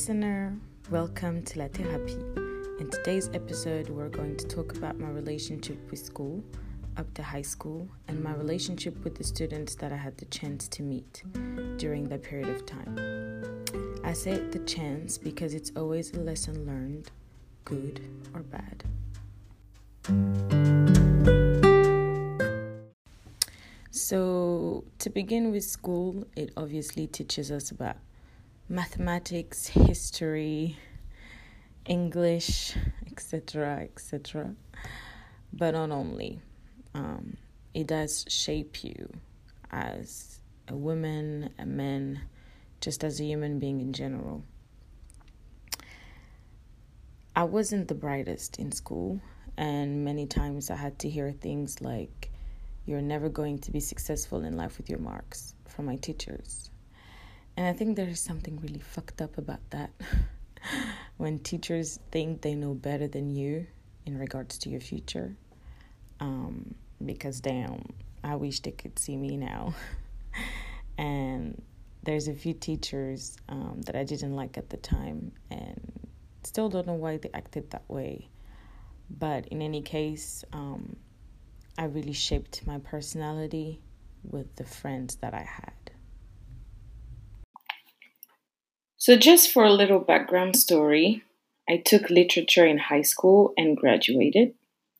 listener, welcome to La Thérapie. In today's episode, we're going to talk about my relationship with school up to high school and my relationship with the students that I had the chance to meet during that period of time. I say the chance because it's always a lesson learned, good or bad. So, to begin with school, it obviously teaches us about mathematics, history, English, etc., etc. But not only, um, it does shape you as a woman, a man, just as a human being in general. I wasn't the brightest in school, and many times I had to hear things like, You're never going to be successful in life with your marks from my teachers. And I think there is something really fucked up about that. when teachers think they know better than you in regards to your future. Um, because damn, I wish they could see me now. and there's a few teachers um, that I didn't like at the time, and still don't know why they acted that way. But in any case, um, I really shaped my personality with the friends that I had. So, just for a little background story, I took literature in high school and graduated.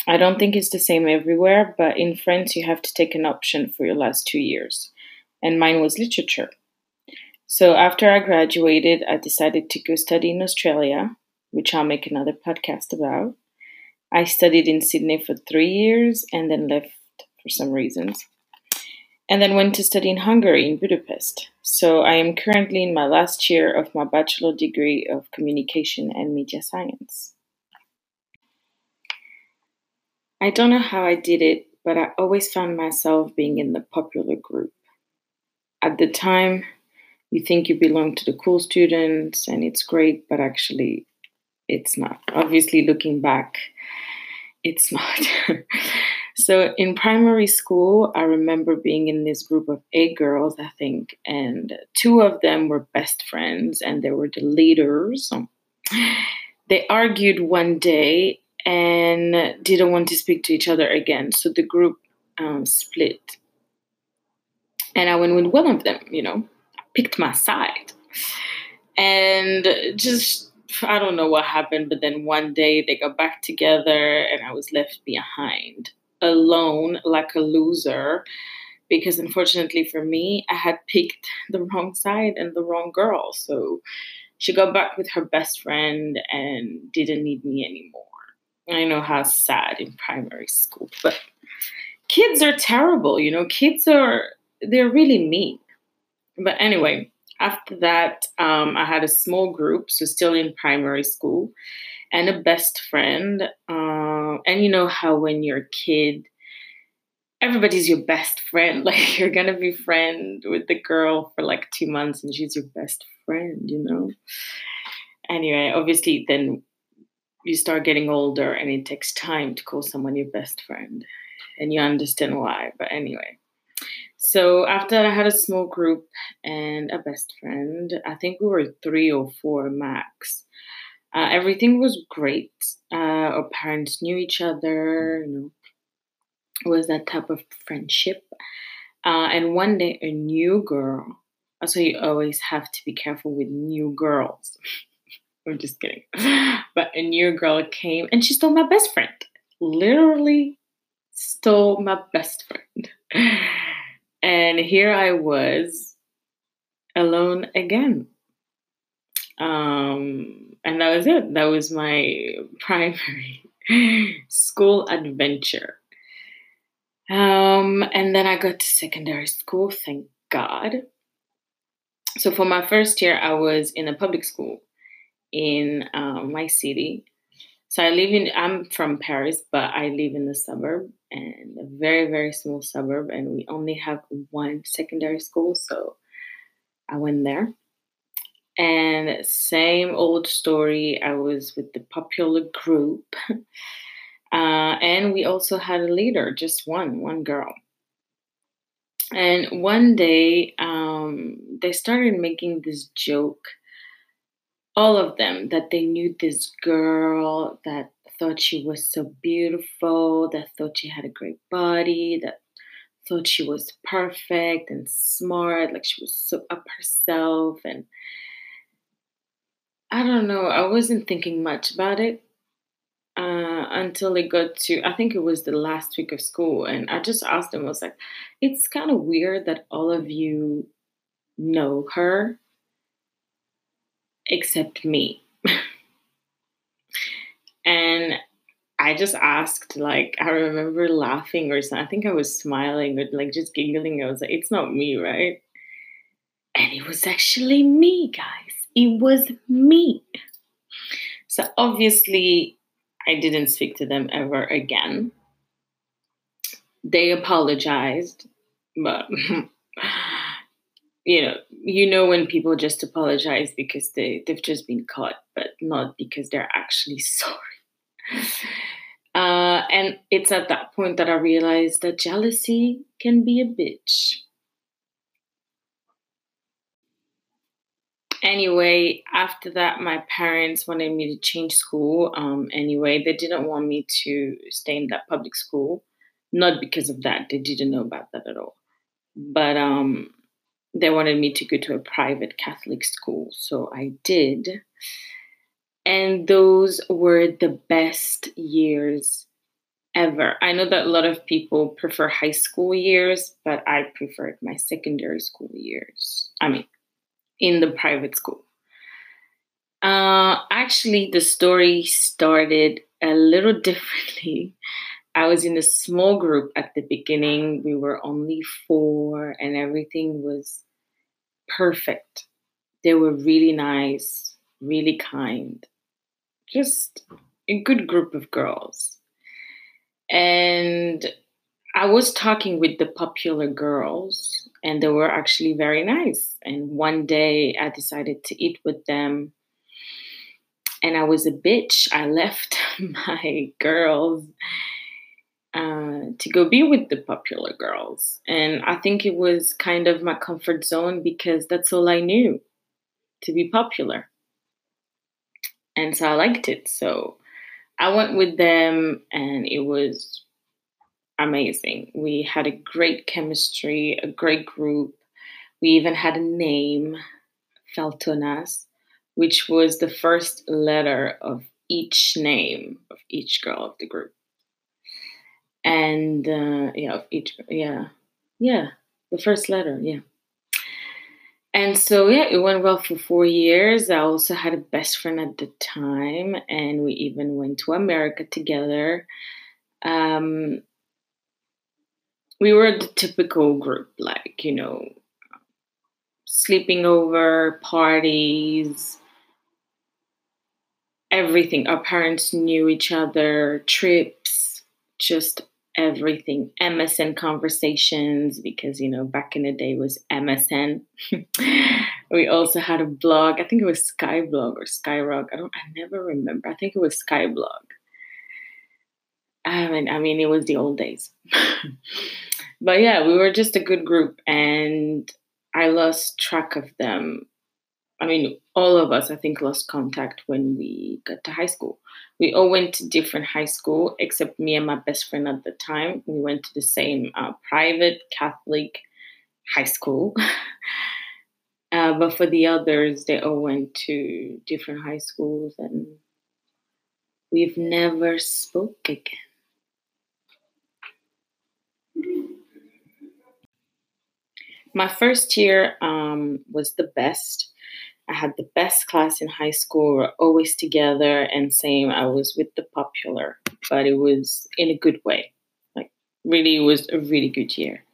I don't think it's the same everywhere, but in France, you have to take an option for your last two years, and mine was literature. So, after I graduated, I decided to go study in Australia, which I'll make another podcast about. I studied in Sydney for three years and then left for some reasons and then went to study in Hungary, in Budapest. So I am currently in my last year of my bachelor degree of communication and media science. I don't know how I did it, but I always found myself being in the popular group. At the time, you think you belong to the cool students and it's great, but actually, it's not. Obviously, looking back, it's not. So in primary school, I remember being in this group of eight girls, I think, and two of them were best friends and they were the leaders. They argued one day and didn't want to speak to each other again. So the group um, split. And I went with one of them, you know, picked my side. And just, I don't know what happened, but then one day they got back together and I was left behind alone like a loser because unfortunately for me, I had picked the wrong side and the wrong girl. So she got back with her best friend and didn't need me anymore. I know how sad in primary school, but kids are terrible, you know, kids are, they're really mean. But anyway, after that, um, I had a small group, so still in primary school, and a best friend. And you know how when you're a kid, everybody's your best friend. Like you're gonna be friend with the girl for like two months, and she's your best friend. You know. Anyway, obviously, then you start getting older, and it takes time to call someone your best friend, and you understand why. But anyway. So after I had a small group and a best friend, I think we were three or four max. Uh, everything was great. Uh, our parents knew each other. You know, was that type of friendship. Uh, and one day, a new girl. So you always have to be careful with new girls. I'm just kidding. But a new girl came and she stole my best friend. Literally stole my best friend. And here I was alone again. Um, and that was it. That was my primary school adventure. Um, and then I got to secondary school, thank God. So for my first year, I was in a public school in um, my city. So I live in, I'm from Paris, but I live in the suburb and a very, very small suburb, and we only have one secondary school. So I went there. And same old story, I was with the popular group. Uh, and we also had a leader, just one, one girl. And one day, um, they started making this joke all of them that they knew this girl that thought she was so beautiful, that thought she had a great body, that thought she was perfect and smart, like she was so up herself. And I don't know, I wasn't thinking much about it uh, until it got to, I think it was the last week of school. And I just asked them, I was like, it's kind of weird that all of you know her except me. and I just asked, like, I remember laughing or something. I think I was smiling or like just giggling. I was like, it's not me, right? And it was actually me, guys. It was me. So obviously, I didn't speak to them ever again. They apologized, but you know, you know when people just apologize because they they've just been caught, but not because they're actually sorry. Uh, and it's at that point that I realized that jealousy can be a bitch. Anyway, after that, my parents wanted me to change school. Um, anyway, they didn't want me to stay in that public school. Not because of that, they didn't know about that at all. But um, they wanted me to go to a private Catholic school. So I did. And those were the best years ever. I know that a lot of people prefer high school years, but I preferred my secondary school years. I mean, in the private school. Uh, actually, the story started a little differently. I was in a small group at the beginning. We were only four, and everything was perfect. They were really nice, really kind, just a good group of girls. And I was talking with the popular girls, and they were actually very nice. And one day I decided to eat with them. And I was a bitch. I left my girls uh, to go be with the popular girls. And I think it was kind of my comfort zone because that's all I knew to be popular. And so I liked it. So I went with them and it was amazing. We had a great chemistry, a great group. We even had a name, Feltonas, which was the first letter of each name of each girl of the group and uh, yeah, each yeah, yeah, the first letter, yeah. And so yeah, it went well for four years. I also had a best friend at the time, and we even went to America together. Um, we were the typical group, like you know, sleeping over, parties, everything. Our parents knew each other, trips, just everything. Msn conversations because you know back in the day was msn we also had a blog. I think it was skyblog or skyrock i don't i never remember. I think it was skyblog i mean i mean it was the old days but yeah we were just a good group and i lost track of them I mean, all of us, I think, lost contact when we got to high school. We all went to different high school, except me and my best friend at the time. We went to the same uh, private Catholic high school. uh, but for the others, they all went to different high schools, and we've never spoke again. My first year um, was the best I had the best class in high school. We are always together, and same, I was with the popular, but it was in a good way. Like, really, it was a really good year.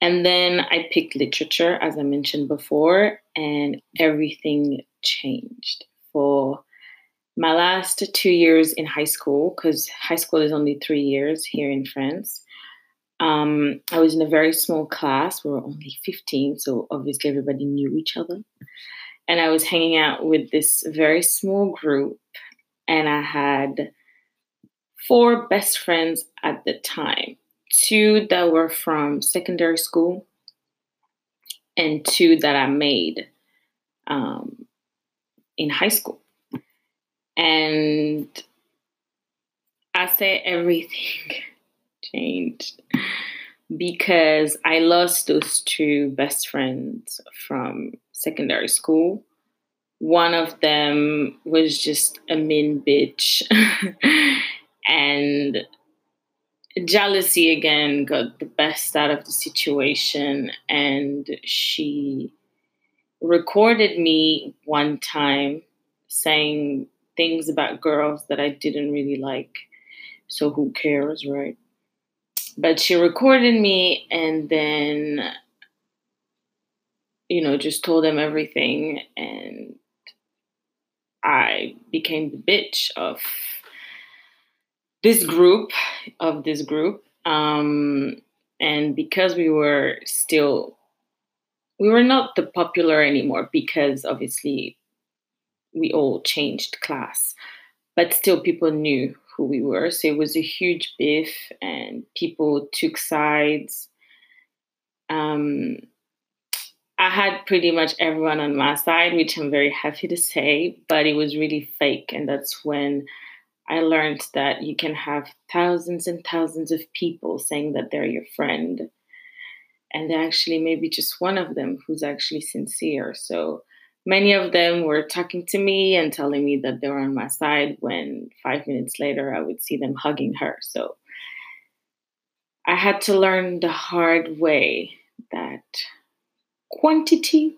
And then I picked literature, as I mentioned before, and everything changed. For my last two years in high school, because high school is only three years here in France, um, I was in a very small class. We were only 15, so obviously everybody knew each other and I was hanging out with this very small group, and I had four best friends at the time two that were from secondary school, and two that I made um, in high school. And I say everything changed because I lost those two best friends from secondary school. One of them was just a mean bitch. and jealousy again got the best out of the situation. And she recorded me one time saying things about girls that I didn't really like. So who cares, right? But she recorded me and then, you know, just told them everything. And I became the bitch of this group, of this group. Um, and because we were still, we were not the popular anymore because obviously we all changed class, but still people knew who we were. So it was a huge beef, and people took sides. Um, I had pretty much everyone on my side, which I'm very happy to say, but it was really fake. And that's when I learned that you can have thousands and thousands of people saying that they're your friend. And they're actually, maybe just one of them who's actually sincere. So many of them were talking to me and telling me that they were on my side when five minutes later I would see them hugging her. So I had to learn the hard way that quantity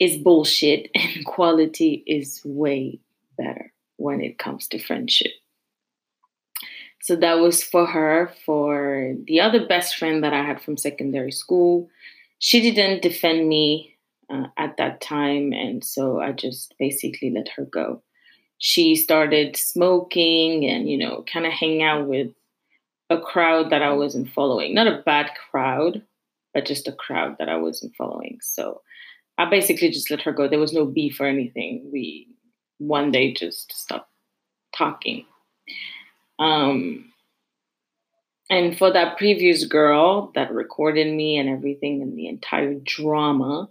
is bullshit and quality is way better when it comes to friendship. So that was for her. For the other best friend that I had from secondary school, she didn't defend me uh, at that time. And so I just basically let her go. She started smoking and, you know, kind of hang out with a crowd that I wasn't following. Not a bad crowd, but just a crowd that I wasn't following. So I basically just let her go. There was no beef or anything. We one day just stopped talking. Um, and for that previous girl that recorded me and everything and the entire drama,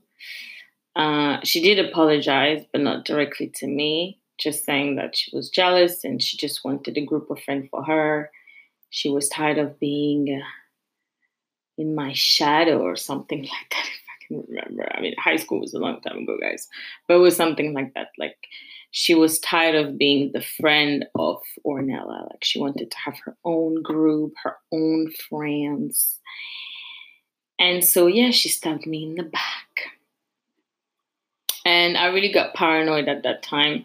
uh, she did apologize, but not directly to me, just saying that she was jealous and she just wanted a group of friends for her. She was tired of being uh, in my shadow or something like that, if I can remember. I mean, high school was a long time ago, guys, but it was something like that. Like, she was tired of being the friend of Ornella. Like, she wanted to have her own group, her own friends. And so, yeah, she stabbed me in the back. And I really got paranoid at that time.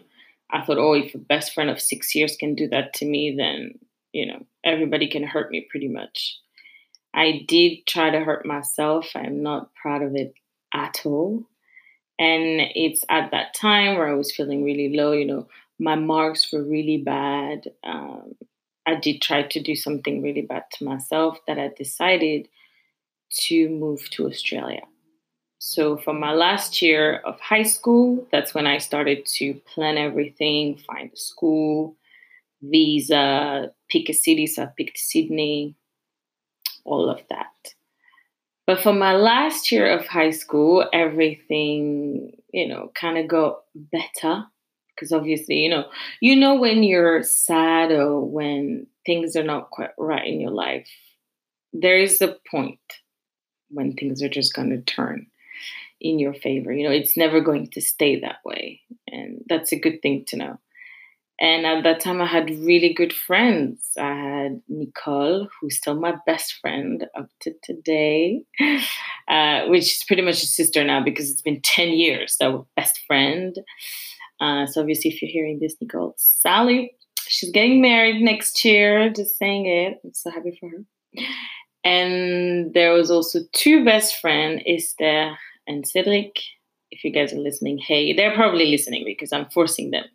I thought, oh, if a best friend of six years can do that to me, then, you know, everybody can hurt me pretty much. I did try to hurt myself. I'm not proud of it at all. And it's at that time where I was feeling really low, you know, my marks were really bad. Um, I did try to do something really bad to myself that I decided to move to Australia. So, for my last year of high school, that's when I started to plan everything, find a school, visa, pick a city. So, I picked Sydney, all of that. But for my last year of high school, everything, you know, kind of got better. Because obviously, you know, you know when you're sad or when things are not quite right in your life, there is a point when things are just going to turn in your favor. You know, it's never going to stay that way. And that's a good thing to know. And at that time, I had really good friends. I had Nicole, who's still my best friend up to today, uh, which is pretty much a sister now because it's been 10 years that we're best friend. Uh, so, obviously, if you're hearing this, Nicole, Sally, she's getting married next year, just saying it. I'm so happy for her. And there was also two best friends, Esther and Cedric. If you guys are listening, hey, they're probably listening because I'm forcing them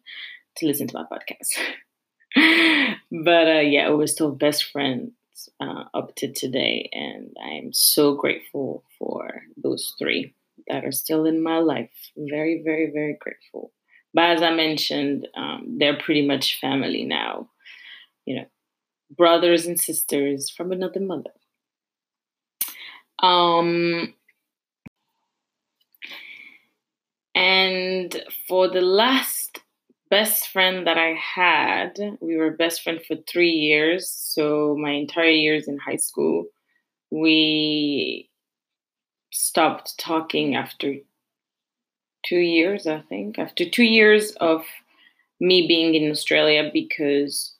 to listen to my podcast. but uh, yeah, we're still best friends uh, up to today, and I'm so grateful for those three that are still in my life. Very, very, very grateful. But as I mentioned, um, they're pretty much family now. You know, brothers and sisters from another mother. Um, And for the last best friend that I had, we were best friends for three years. So my entire years in high school, we stopped talking after two years, I think. After two years of me being in Australia because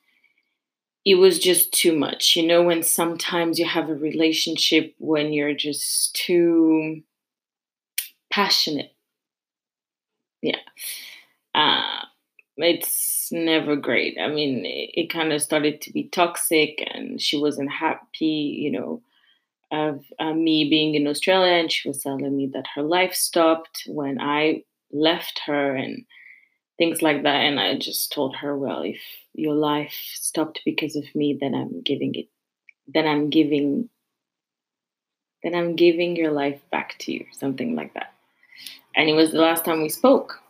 it was just too much. You know, when sometimes you have a relationship when you're just too passionate. Yeah. Uh, it's never great. I mean, it, it kind of started to be toxic, and she wasn't happy, you know, of uh, me being in Australia. And she was telling me that her life stopped when I left her and things like that. And I just told her, well, if your life stopped because of me, then I'm giving it, then I'm giving, then I'm giving your life back to you, something like that. And it was the last time we spoke.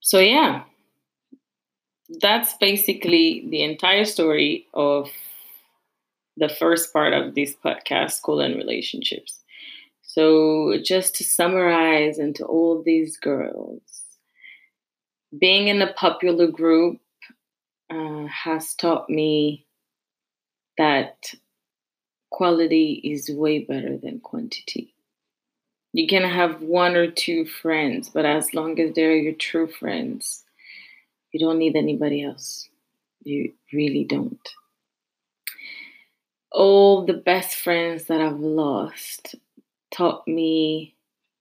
So, yeah, that's basically the entire story of the first part of this podcast, School and Relationships. So, just to summarize, and to all these girls, being in a popular group uh, has taught me that quality is way better than quantity. You can have one or two friends, but as long as they're your true friends, you don't need anybody else. You really don't. All the best friends that I've lost taught me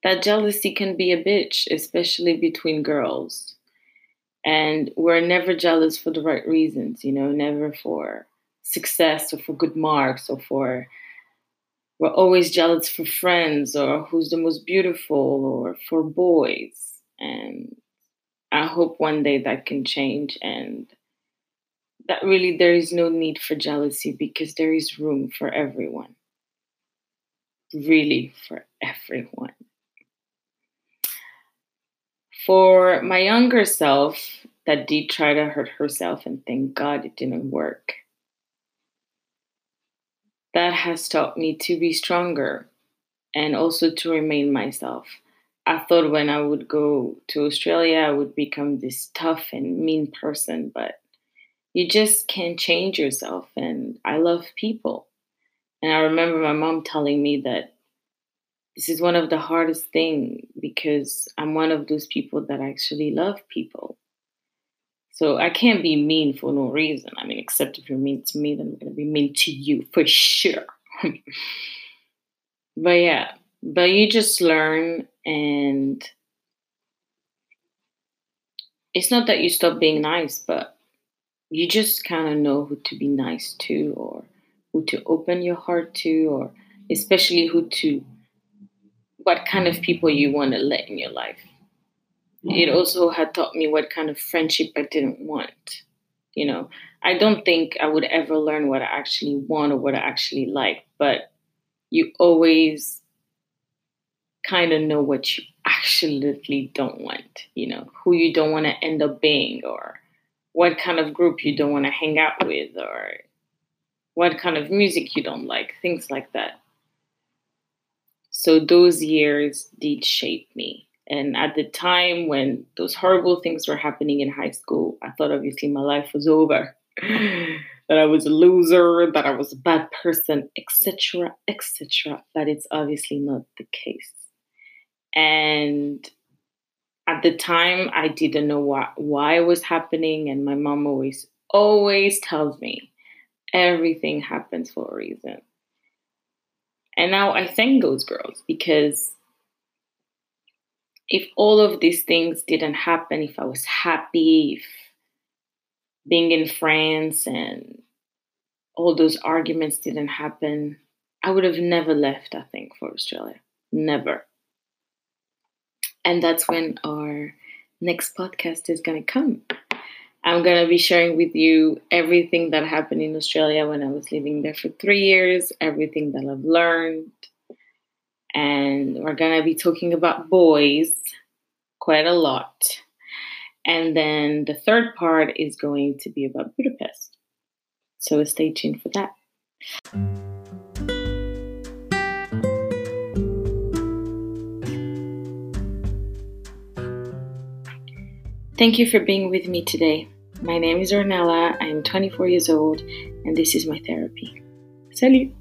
that jealousy can be a bitch, especially between girls. And we're never jealous for the right reasons, you know, never for success or for good marks or for we're always jealous for friends or who's the most beautiful or for boys. And I hope one day that can change and that really there is no need for jealousy because there is room for everyone really for everyone. For my younger self, that did try to hurt herself, and thank God it didn't work. That has taught me to be stronger and also to remain myself. I thought when I would go to Australia, I would become this tough and mean person, but you just can't change yourself. And I love people. And I remember my mom telling me that this is one of the hardest things because I'm one of those people that actually love people. So I can't be mean for no reason. I mean, except if you're mean to me, then I'm gonna be mean to you for sure. but yeah, but you just learn and it's not that you stop being nice, but you just kind of know who to be nice to or who to open your heart to or especially who to what kind of people you want to let in your life. It also had taught me what kind of friendship I didn't want. You know, I don't think I would ever learn what I actually want or what I actually like, but you always kind of know what you actually don't want, you know, who you don't want to end up being, or what kind of group you don't want to hang out with, or what kind of music you don't like, things like that. So those years did shape me. And at the time when those horrible things were happening in high school, I thought obviously my life was over. that I was a loser, that I was a bad person, etc., etc. But it's obviously not the case. And at the time, I didn't know why, why it was happening. And my mom always, always tells me everything happens for a reason. And now I thank those girls because if all of these things didn't happen, if I was happy, if being in France and all those arguments didn't happen, I would have never left, I think, for Australia. Never. And that's when our next podcast is going to come. I'm going to be sharing with you everything that happened in Australia when I was living there for three years, everything that I've learned and we're going to be talking about boys quite a lot. And then the third part is going to be about Budapest. So stay tuned for that. Thank you for being with me today. My name is Ornella, I am 24 years old, and this is my therapy. Salut!